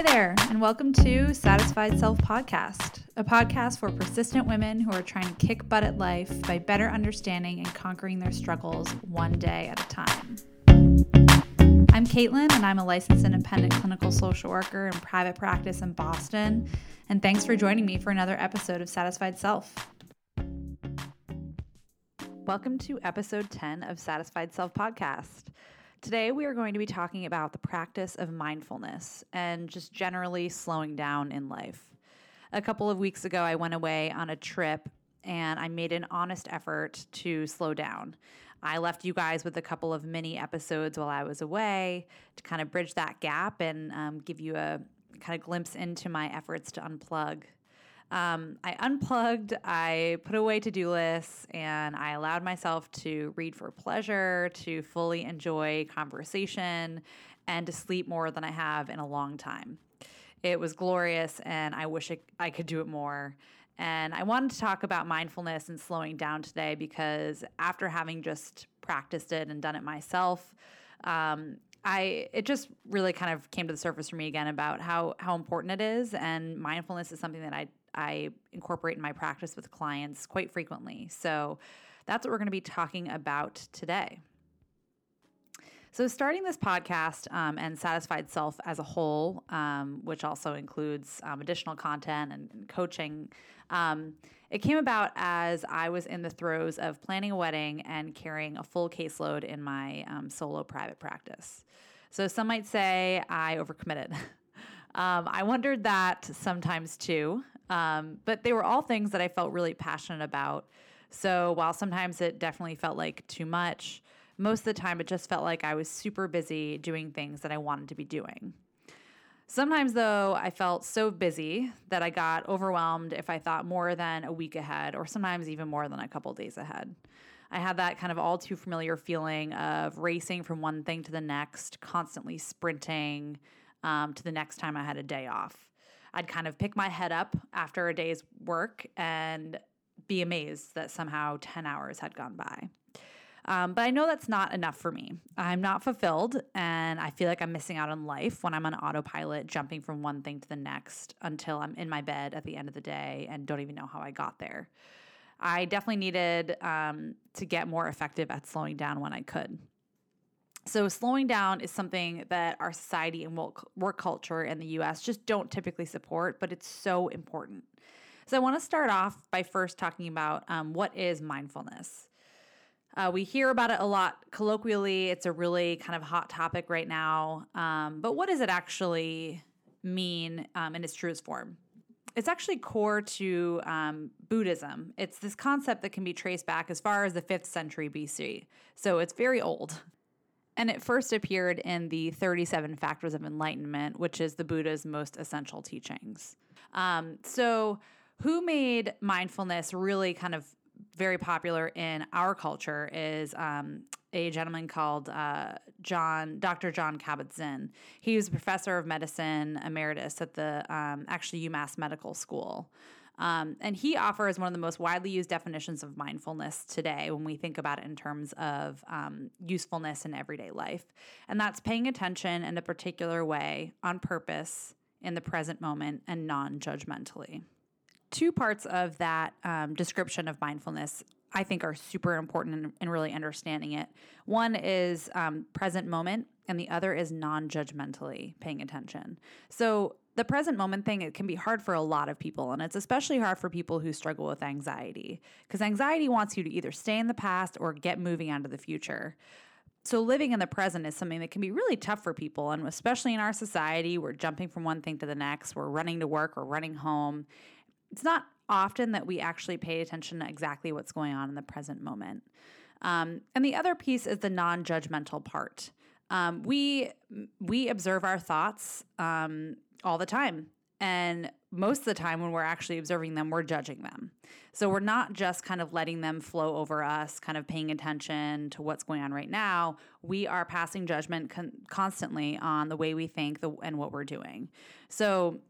Hi there, and welcome to Satisfied Self Podcast, a podcast for persistent women who are trying to kick butt at life by better understanding and conquering their struggles one day at a time. I'm Caitlin, and I'm a licensed independent clinical social worker in private practice in Boston. And thanks for joining me for another episode of Satisfied Self. Welcome to episode 10 of Satisfied Self Podcast. Today, we are going to be talking about the practice of mindfulness and just generally slowing down in life. A couple of weeks ago, I went away on a trip and I made an honest effort to slow down. I left you guys with a couple of mini episodes while I was away to kind of bridge that gap and um, give you a kind of glimpse into my efforts to unplug. Um, I unplugged, I put away to do lists, and I allowed myself to read for pleasure, to fully enjoy conversation, and to sleep more than I have in a long time. It was glorious, and I wish it, I could do it more. And I wanted to talk about mindfulness and slowing down today because after having just practiced it and done it myself, um, I it just really kind of came to the surface for me again about how how important it is, and mindfulness is something that I I incorporate in my practice with clients quite frequently. So that's what we're going to be talking about today. So, starting this podcast um, and Satisfied Self as a whole, um, which also includes um, additional content and, and coaching, um, it came about as I was in the throes of planning a wedding and carrying a full caseload in my um, solo private practice. So, some might say I overcommitted. Um, I wondered that sometimes too. Um, but they were all things that I felt really passionate about. So while sometimes it definitely felt like too much, most of the time it just felt like I was super busy doing things that I wanted to be doing. Sometimes, though, I felt so busy that I got overwhelmed if I thought more than a week ahead, or sometimes even more than a couple days ahead. I had that kind of all too familiar feeling of racing from one thing to the next, constantly sprinting um, to the next time I had a day off. I'd kind of pick my head up after a day's work and be amazed that somehow 10 hours had gone by. Um, but I know that's not enough for me. I'm not fulfilled, and I feel like I'm missing out on life when I'm on autopilot, jumping from one thing to the next until I'm in my bed at the end of the day and don't even know how I got there. I definitely needed um, to get more effective at slowing down when I could. So, slowing down is something that our society and work culture in the US just don't typically support, but it's so important. So, I want to start off by first talking about um, what is mindfulness. Uh, we hear about it a lot colloquially. It's a really kind of hot topic right now. Um, but what does it actually mean um, in its truest form? It's actually core to um, Buddhism. It's this concept that can be traced back as far as the 5th century BC. So it's very old. And it first appeared in the 37 Factors of Enlightenment, which is the Buddha's most essential teachings. Um, so, who made mindfulness really kind of very popular in our culture is um, a gentleman called uh, John, Dr. Jon Kabat-Zinn. He was a professor of medicine emeritus at the um, actually UMass Medical School. Um, and he offers one of the most widely used definitions of mindfulness today when we think about it in terms of um, usefulness in everyday life. And that's paying attention in a particular way on purpose in the present moment and non judgmentally. Two parts of that um, description of mindfulness I think are super important in, in really understanding it. One is um, present moment, and the other is non judgmentally paying attention. So, the present moment thing it can be hard for a lot of people and it's especially hard for people who struggle with anxiety because anxiety wants you to either stay in the past or get moving onto the future. So living in the present is something that can be really tough for people and especially in our society we're jumping from one thing to the next we're running to work or running home. It's not often that we actually pay attention to exactly what's going on in the present moment. Um, and the other piece is the non-judgmental part. Um, we we observe our thoughts um, all the time. And most of the time, when we're actually observing them, we're judging them. So we're not just kind of letting them flow over us, kind of paying attention to what's going on right now. We are passing judgment con- constantly on the way we think the, and what we're doing. So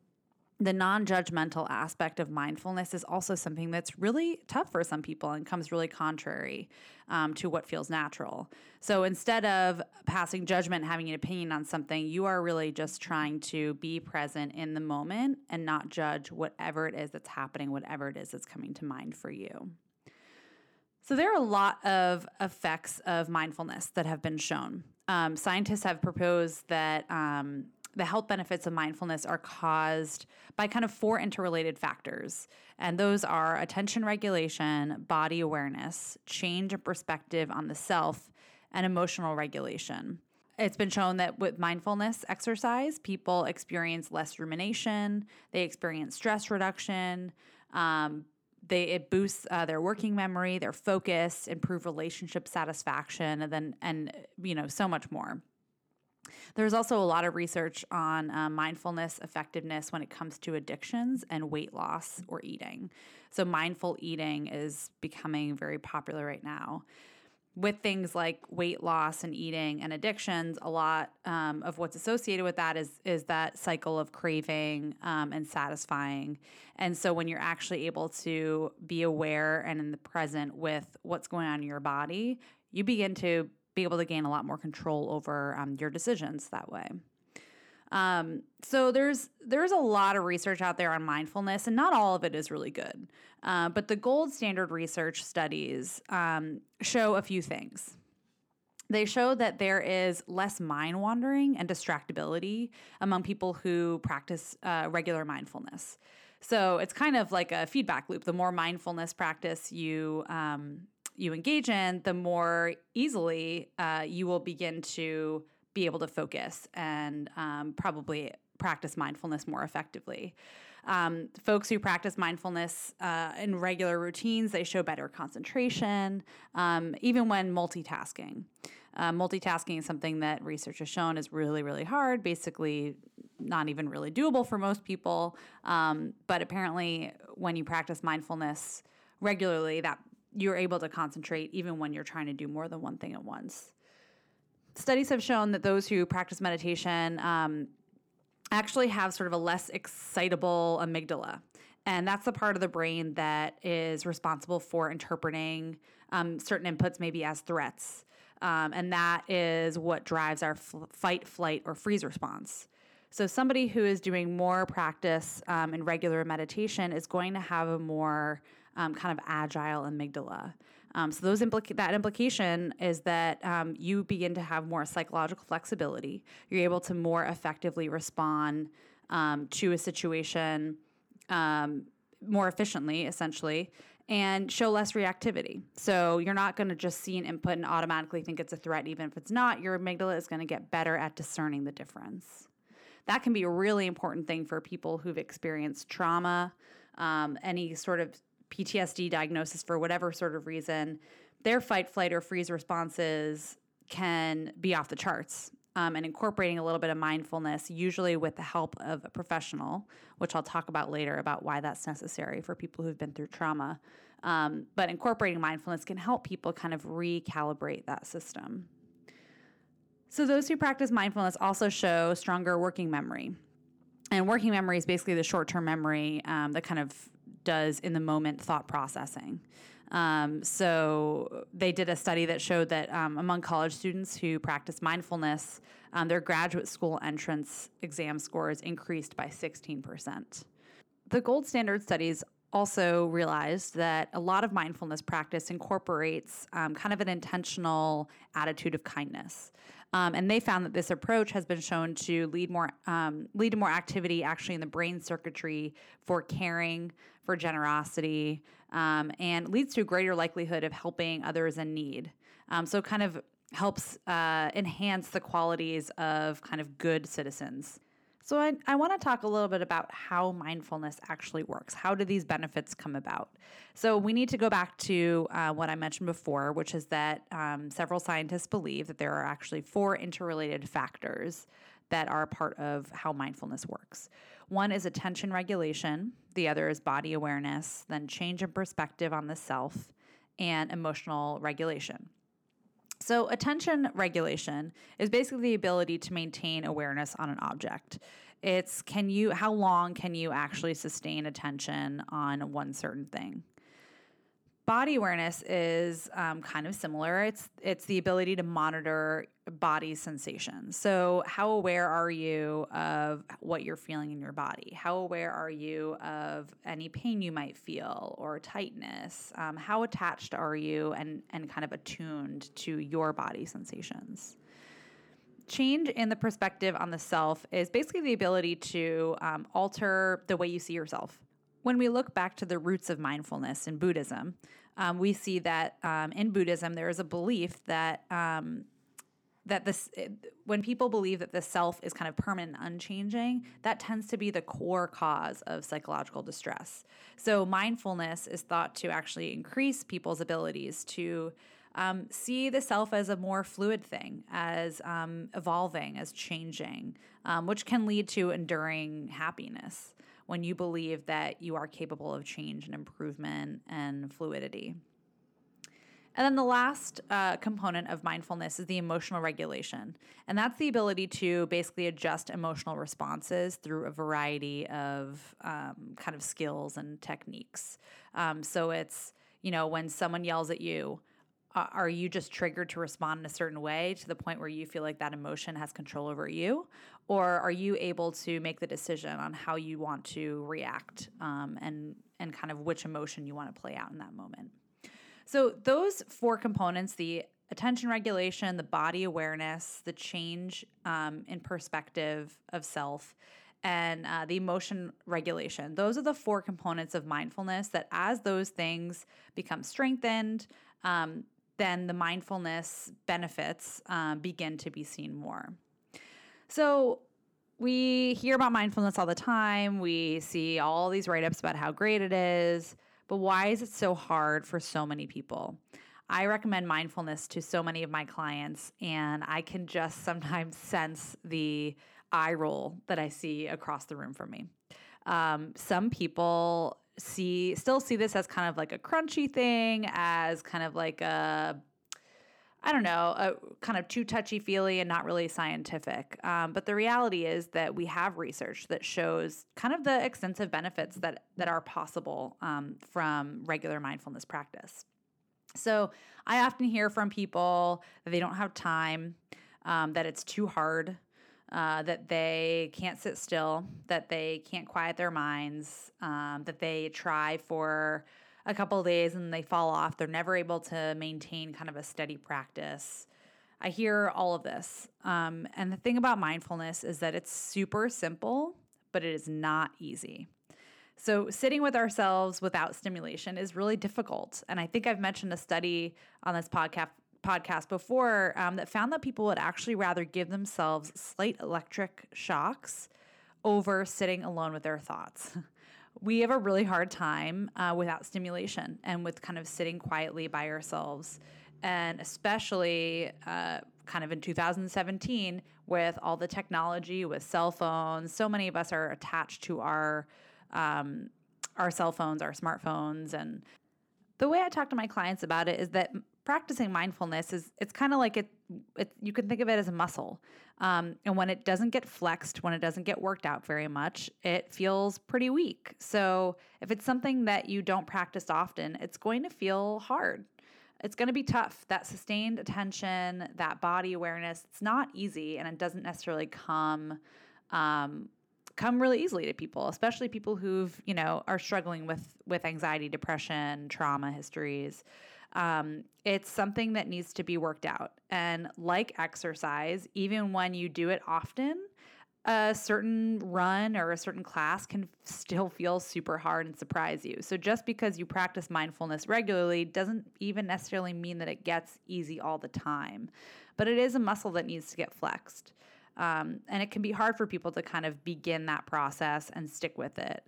the non judgmental aspect of mindfulness is also something that's really tough for some people and comes really contrary um, to what feels natural. So instead of passing judgment, having an opinion on something, you are really just trying to be present in the moment and not judge whatever it is that's happening, whatever it is that's coming to mind for you. So, there are a lot of effects of mindfulness that have been shown. Um, scientists have proposed that um, the health benefits of mindfulness are caused by kind of four interrelated factors. And those are attention regulation, body awareness, change of perspective on the self, and emotional regulation. It's been shown that with mindfulness exercise, people experience less rumination, they experience stress reduction, um, they it boosts uh, their working memory, their focus, improve relationship satisfaction, and then and you know so much more. There's also a lot of research on uh, mindfulness effectiveness when it comes to addictions and weight loss or eating. So, mindful eating is becoming very popular right now. With things like weight loss and eating and addictions, a lot um, of what's associated with that is is that cycle of craving um, and satisfying. And so, when you're actually able to be aware and in the present with what's going on in your body, you begin to be able to gain a lot more control over um, your decisions that way. Um, so there's there's a lot of research out there on mindfulness, and not all of it is really good. Uh, but the gold standard research studies um, show a few things. They show that there is less mind wandering and distractibility among people who practice uh, regular mindfulness. So it's kind of like a feedback loop. The more mindfulness practice you um, you engage in, the more easily uh, you will begin to be able to focus and um, probably practice mindfulness more effectively. Um, folks who practice mindfulness uh, in regular routines, they show better concentration, um, even when multitasking. Uh, multitasking is something that research has shown is really, really hard, basically, not even really doable for most people. Um, but apparently, when you practice mindfulness regularly, that you're able to concentrate even when you're trying to do more than one thing at once. Studies have shown that those who practice meditation um, actually have sort of a less excitable amygdala. And that's the part of the brain that is responsible for interpreting um, certain inputs, maybe as threats. Um, and that is what drives our fight, flight, or freeze response. So, somebody who is doing more practice um, in regular meditation is going to have a more um, kind of agile amygdala. Um, so those implica- that implication is that um, you begin to have more psychological flexibility. You're able to more effectively respond um, to a situation um, more efficiently, essentially, and show less reactivity. So you're not going to just see an input and automatically think it's a threat, even if it's not. Your amygdala is going to get better at discerning the difference. That can be a really important thing for people who've experienced trauma, um, any sort of PTSD diagnosis for whatever sort of reason, their fight, flight, or freeze responses can be off the charts. Um, and incorporating a little bit of mindfulness, usually with the help of a professional, which I'll talk about later about why that's necessary for people who've been through trauma. Um, but incorporating mindfulness can help people kind of recalibrate that system. So, those who practice mindfulness also show stronger working memory. And working memory is basically the short term memory um, that kind of does in the moment thought processing. Um, so they did a study that showed that um, among college students who practice mindfulness, um, their graduate school entrance exam scores increased by 16%. The gold standard studies also realized that a lot of mindfulness practice incorporates um, kind of an intentional attitude of kindness. Um, and they found that this approach has been shown to lead more um, lead to more activity actually in the brain circuitry for caring, for generosity, um, and leads to a greater likelihood of helping others in need. Um, so, kind of helps uh, enhance the qualities of kind of good citizens. So, I, I want to talk a little bit about how mindfulness actually works. How do these benefits come about? So, we need to go back to uh, what I mentioned before, which is that um, several scientists believe that there are actually four interrelated factors that are part of how mindfulness works. One is attention regulation, the other is body awareness, then change in perspective on the self, and emotional regulation. So, attention regulation is basically the ability to maintain awareness on an object. It's can you, how long can you actually sustain attention on one certain thing? Body awareness is um, kind of similar. It's it's the ability to monitor body sensations. So, how aware are you of what you're feeling in your body? How aware are you of any pain you might feel or tightness? Um, how attached are you and and kind of attuned to your body sensations? change in the perspective on the self is basically the ability to um, alter the way you see yourself. When we look back to the roots of mindfulness in Buddhism, um, we see that um, in Buddhism there is a belief that um, that this when people believe that the self is kind of permanent and unchanging that tends to be the core cause of psychological distress. So mindfulness is thought to actually increase people's abilities to um, see the self as a more fluid thing, as um, evolving, as changing, um, which can lead to enduring happiness when you believe that you are capable of change and improvement and fluidity. And then the last uh, component of mindfulness is the emotional regulation. And that's the ability to basically adjust emotional responses through a variety of um, kind of skills and techniques. Um, so it's, you know, when someone yells at you, are you just triggered to respond in a certain way to the point where you feel like that emotion has control over you? Or are you able to make the decision on how you want to react um, and and kind of which emotion you want to play out in that moment? So those four components the attention regulation the body awareness the change um, in perspective of self and uh, the emotion regulation those are the four components of mindfulness that as those things become strengthened um, then the mindfulness benefits um, begin to be seen more. So, we hear about mindfulness all the time. We see all these write ups about how great it is, but why is it so hard for so many people? I recommend mindfulness to so many of my clients, and I can just sometimes sense the eye roll that I see across the room from me. Um, some people see still see this as kind of like a crunchy thing, as kind of like a I don't know, a kind of too touchy feely and not really scientific. Um, but the reality is that we have research that shows kind of the extensive benefits that that are possible um, from regular mindfulness practice. So I often hear from people that they don't have time, um, that it's too hard, uh, that they can't sit still, that they can't quiet their minds, um, that they try for a couple days and they fall off. They're never able to maintain kind of a steady practice. I hear all of this. Um, and the thing about mindfulness is that it's super simple, but it is not easy. So, sitting with ourselves without stimulation is really difficult. And I think I've mentioned a study on this podcast podcast before um, that found that people would actually rather give themselves slight electric shocks over sitting alone with their thoughts. we have a really hard time uh, without stimulation and with kind of sitting quietly by ourselves. And especially uh, kind of in 2017 with all the technology, with cell phones, so many of us are attached to our um, our cell phones, our smartphones, and the way I talk to my clients about it is that practicing mindfulness is it's kind of like it, it, you can think of it as a muscle. Um, and when it doesn't get flexed when it doesn't get worked out very much it feels pretty weak. So if it's something that you don't practice often it's going to feel hard. It's going to be tough. That sustained attention that body awareness it's not easy and it doesn't necessarily come um, come really easily to people especially people who've you know are struggling with with anxiety depression trauma histories um, it's something that needs to be worked out. And like exercise, even when you do it often, a certain run or a certain class can still feel super hard and surprise you. So just because you practice mindfulness regularly doesn't even necessarily mean that it gets easy all the time. But it is a muscle that needs to get flexed. Um, and it can be hard for people to kind of begin that process and stick with it.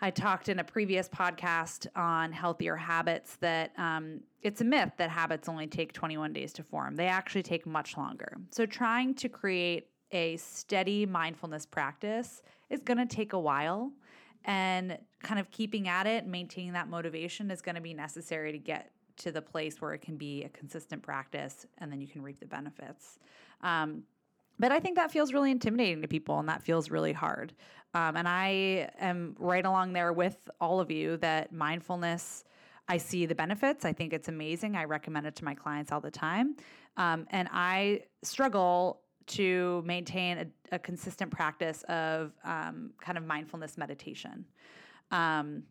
I talked in a previous podcast on healthier habits that um, it's a myth that habits only take 21 days to form. They actually take much longer. So, trying to create a steady mindfulness practice is going to take a while. And kind of keeping at it, maintaining that motivation is going to be necessary to get to the place where it can be a consistent practice and then you can reap the benefits. Um, But I think that feels really intimidating to people and that feels really hard. Um, and I am right along there with all of you that mindfulness, I see the benefits. I think it's amazing. I recommend it to my clients all the time. Um, and I struggle to maintain a, a consistent practice of um, kind of mindfulness meditation. Um,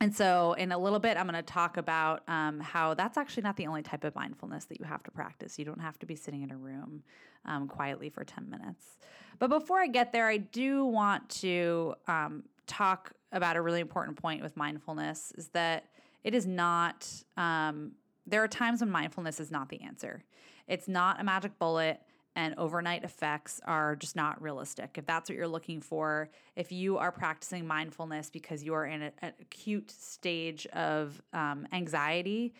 and so, in a little bit, I'm going to talk about um, how that's actually not the only type of mindfulness that you have to practice. You don't have to be sitting in a room um, quietly for 10 minutes. But before I get there, I do want to um, talk about a really important point with mindfulness is that it is not, um, there are times when mindfulness is not the answer. It's not a magic bullet and overnight effects are just not realistic. If that's what you're looking for, if you are practicing mindfulness because you are in a, an acute stage of um, anxiety,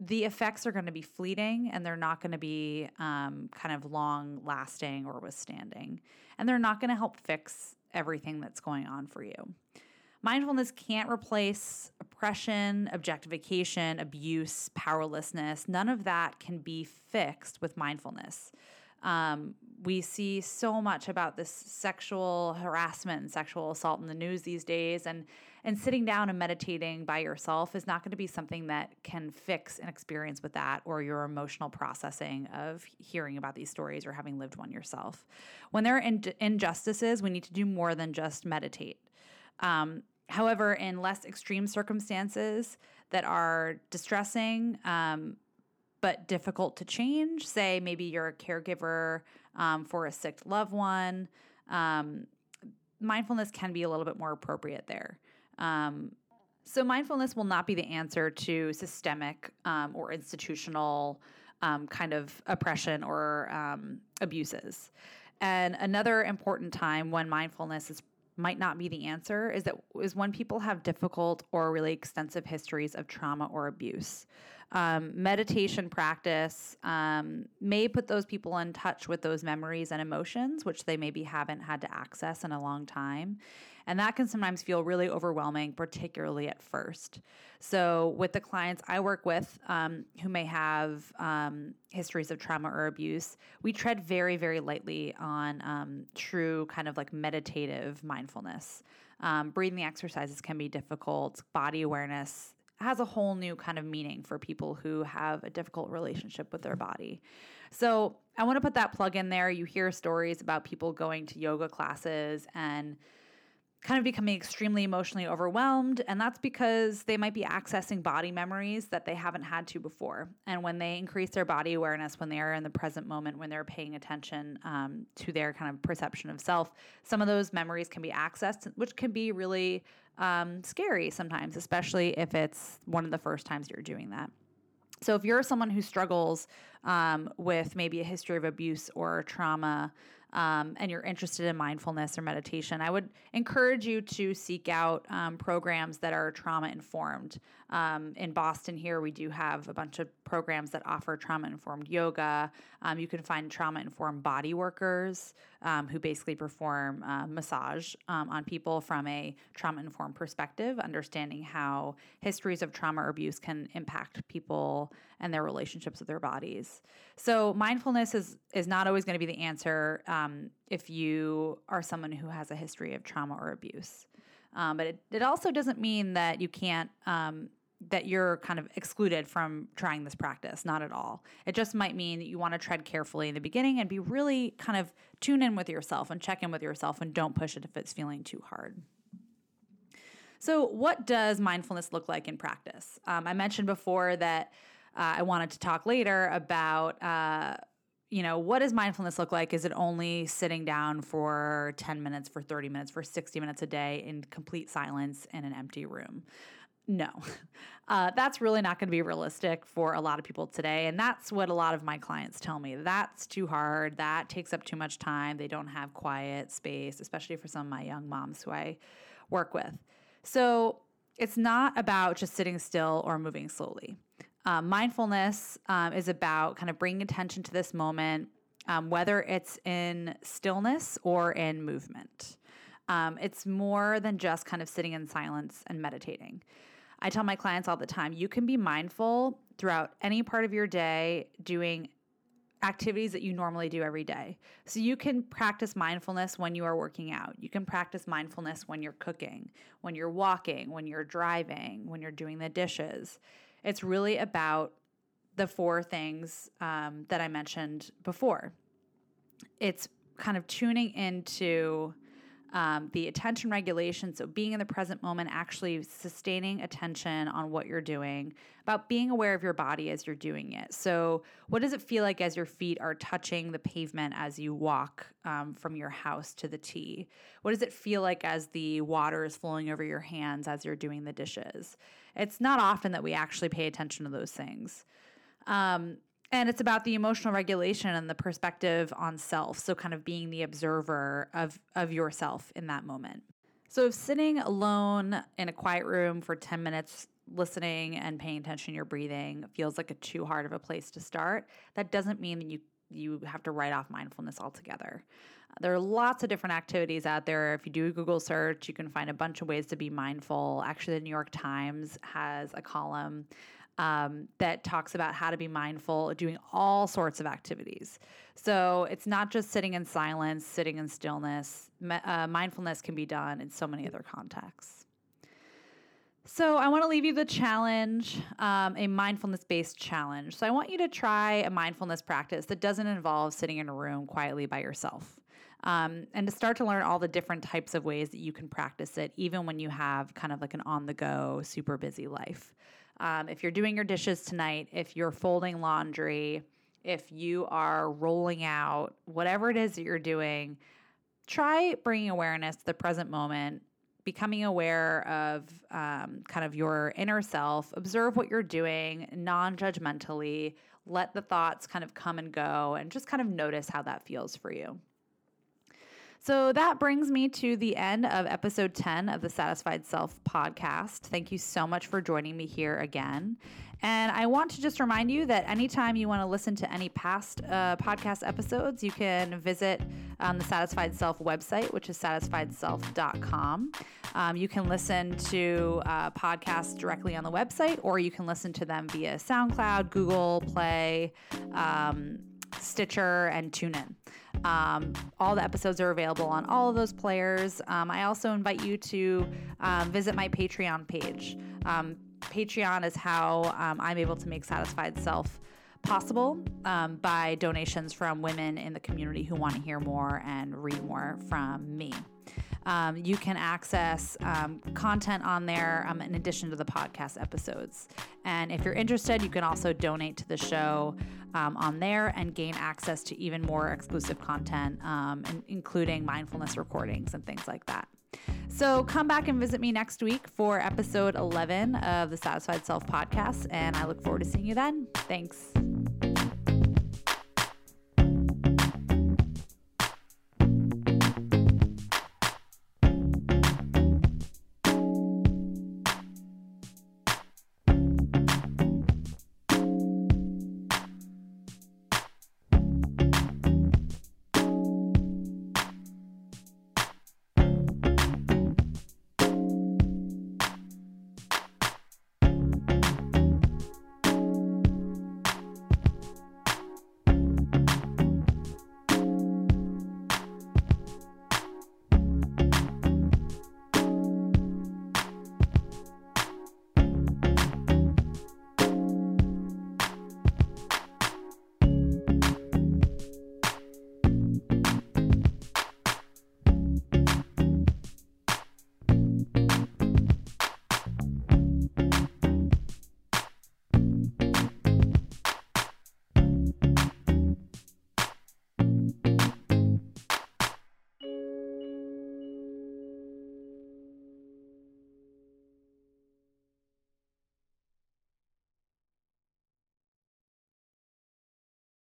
the effects are going to be fleeting and they're not going to be um, kind of long lasting or withstanding. And they're not going to help fix everything that's going on for you. Mindfulness can't replace oppression, objectification, abuse, powerlessness. None of that can be fixed with mindfulness. Um, we see so much about this sexual harassment and sexual assault in the news these days, and and sitting down and meditating by yourself is not going to be something that can fix an experience with that or your emotional processing of hearing about these stories or having lived one yourself. When there are in- injustices, we need to do more than just meditate. Um, however, in less extreme circumstances that are distressing, um, but difficult to change. Say maybe you're a caregiver um, for a sick loved one. Um, mindfulness can be a little bit more appropriate there. Um, so, mindfulness will not be the answer to systemic um, or institutional um, kind of oppression or um, abuses. And another important time when mindfulness is might not be the answer is that is when people have difficult or really extensive histories of trauma or abuse um, meditation practice um, may put those people in touch with those memories and emotions, which they maybe haven't had to access in a long time. And that can sometimes feel really overwhelming, particularly at first. So, with the clients I work with um, who may have um, histories of trauma or abuse, we tread very, very lightly on um, true kind of like meditative mindfulness. Um, breathing exercises can be difficult, body awareness has a whole new kind of meaning for people who have a difficult relationship with their body. So I want to put that plug in there. You hear stories about people going to yoga classes and kind of becoming extremely emotionally overwhelmed. And that's because they might be accessing body memories that they haven't had to before. And when they increase their body awareness, when they are in the present moment, when they're paying attention um, to their kind of perception of self, some of those memories can be accessed, which can be really um, scary sometimes, especially if it's one of the first times you're doing that. So, if you're someone who struggles um, with maybe a history of abuse or trauma, um, and you're interested in mindfulness or meditation, I would encourage you to seek out um, programs that are trauma informed. Um, in Boston, here, we do have a bunch of programs that offer trauma informed yoga. Um, you can find trauma informed body workers um, who basically perform uh, massage um, on people from a trauma informed perspective, understanding how histories of trauma or abuse can impact people and their relationships with their bodies. So, mindfulness is, is not always going to be the answer um, if you are someone who has a history of trauma or abuse. Um, but it, it also doesn't mean that you can't um, that you're kind of excluded from trying this practice. Not at all. It just might mean that you want to tread carefully in the beginning and be really kind of tune in with yourself and check in with yourself and don't push it if it's feeling too hard. So, what does mindfulness look like in practice? Um, I mentioned before that uh, I wanted to talk later about. Uh, you know, what does mindfulness look like? Is it only sitting down for 10 minutes, for 30 minutes, for 60 minutes a day in complete silence in an empty room? No, uh, that's really not going to be realistic for a lot of people today. And that's what a lot of my clients tell me. That's too hard. That takes up too much time. They don't have quiet space, especially for some of my young moms who I work with. So it's not about just sitting still or moving slowly. Um, mindfulness um, is about kind of bringing attention to this moment, um, whether it's in stillness or in movement. Um, it's more than just kind of sitting in silence and meditating. I tell my clients all the time you can be mindful throughout any part of your day, doing activities that you normally do every day. So you can practice mindfulness when you are working out. You can practice mindfulness when you're cooking, when you're walking, when you're driving, when you're doing the dishes. It's really about the four things um, that I mentioned before. It's kind of tuning into um, the attention regulation, so being in the present moment, actually sustaining attention on what you're doing, about being aware of your body as you're doing it. So, what does it feel like as your feet are touching the pavement as you walk um, from your house to the T? What does it feel like as the water is flowing over your hands as you're doing the dishes? It's not often that we actually pay attention to those things. Um, and it's about the emotional regulation and the perspective on self. So, kind of being the observer of, of yourself in that moment. So, if sitting alone in a quiet room for 10 minutes, listening and paying attention to your breathing feels like a too hard of a place to start, that doesn't mean that you you have to write off mindfulness altogether. There are lots of different activities out there. If you do a Google search, you can find a bunch of ways to be mindful. Actually, the New York Times has a column um, that talks about how to be mindful, doing all sorts of activities. So it's not just sitting in silence, sitting in stillness. Uh, mindfulness can be done in so many other contexts. So, I want to leave you the challenge, um, a mindfulness based challenge. So, I want you to try a mindfulness practice that doesn't involve sitting in a room quietly by yourself. Um, and to start to learn all the different types of ways that you can practice it, even when you have kind of like an on the go, super busy life. Um, if you're doing your dishes tonight, if you're folding laundry, if you are rolling out, whatever it is that you're doing, try bringing awareness to the present moment, becoming aware of um, kind of your inner self, observe what you're doing non judgmentally, let the thoughts kind of come and go, and just kind of notice how that feels for you. So that brings me to the end of episode 10 of the Satisfied Self podcast. Thank you so much for joining me here again. And I want to just remind you that anytime you want to listen to any past uh, podcast episodes, you can visit um, the Satisfied Self website, which is satisfiedself.com. Um, you can listen to uh, podcasts directly on the website, or you can listen to them via SoundCloud, Google Play. Um, Stitcher, and TuneIn. Um, all the episodes are available on all of those players. Um, I also invite you to um, visit my Patreon page. Um, Patreon is how um, I'm able to make Satisfied Self possible um, by donations from women in the community who want to hear more and read more from me. Um, you can access um, content on there um, in addition to the podcast episodes. And if you're interested, you can also donate to the show um, on there and gain access to even more exclusive content, um, including mindfulness recordings and things like that. So come back and visit me next week for episode 11 of the Satisfied Self podcast, and I look forward to seeing you then. Thanks.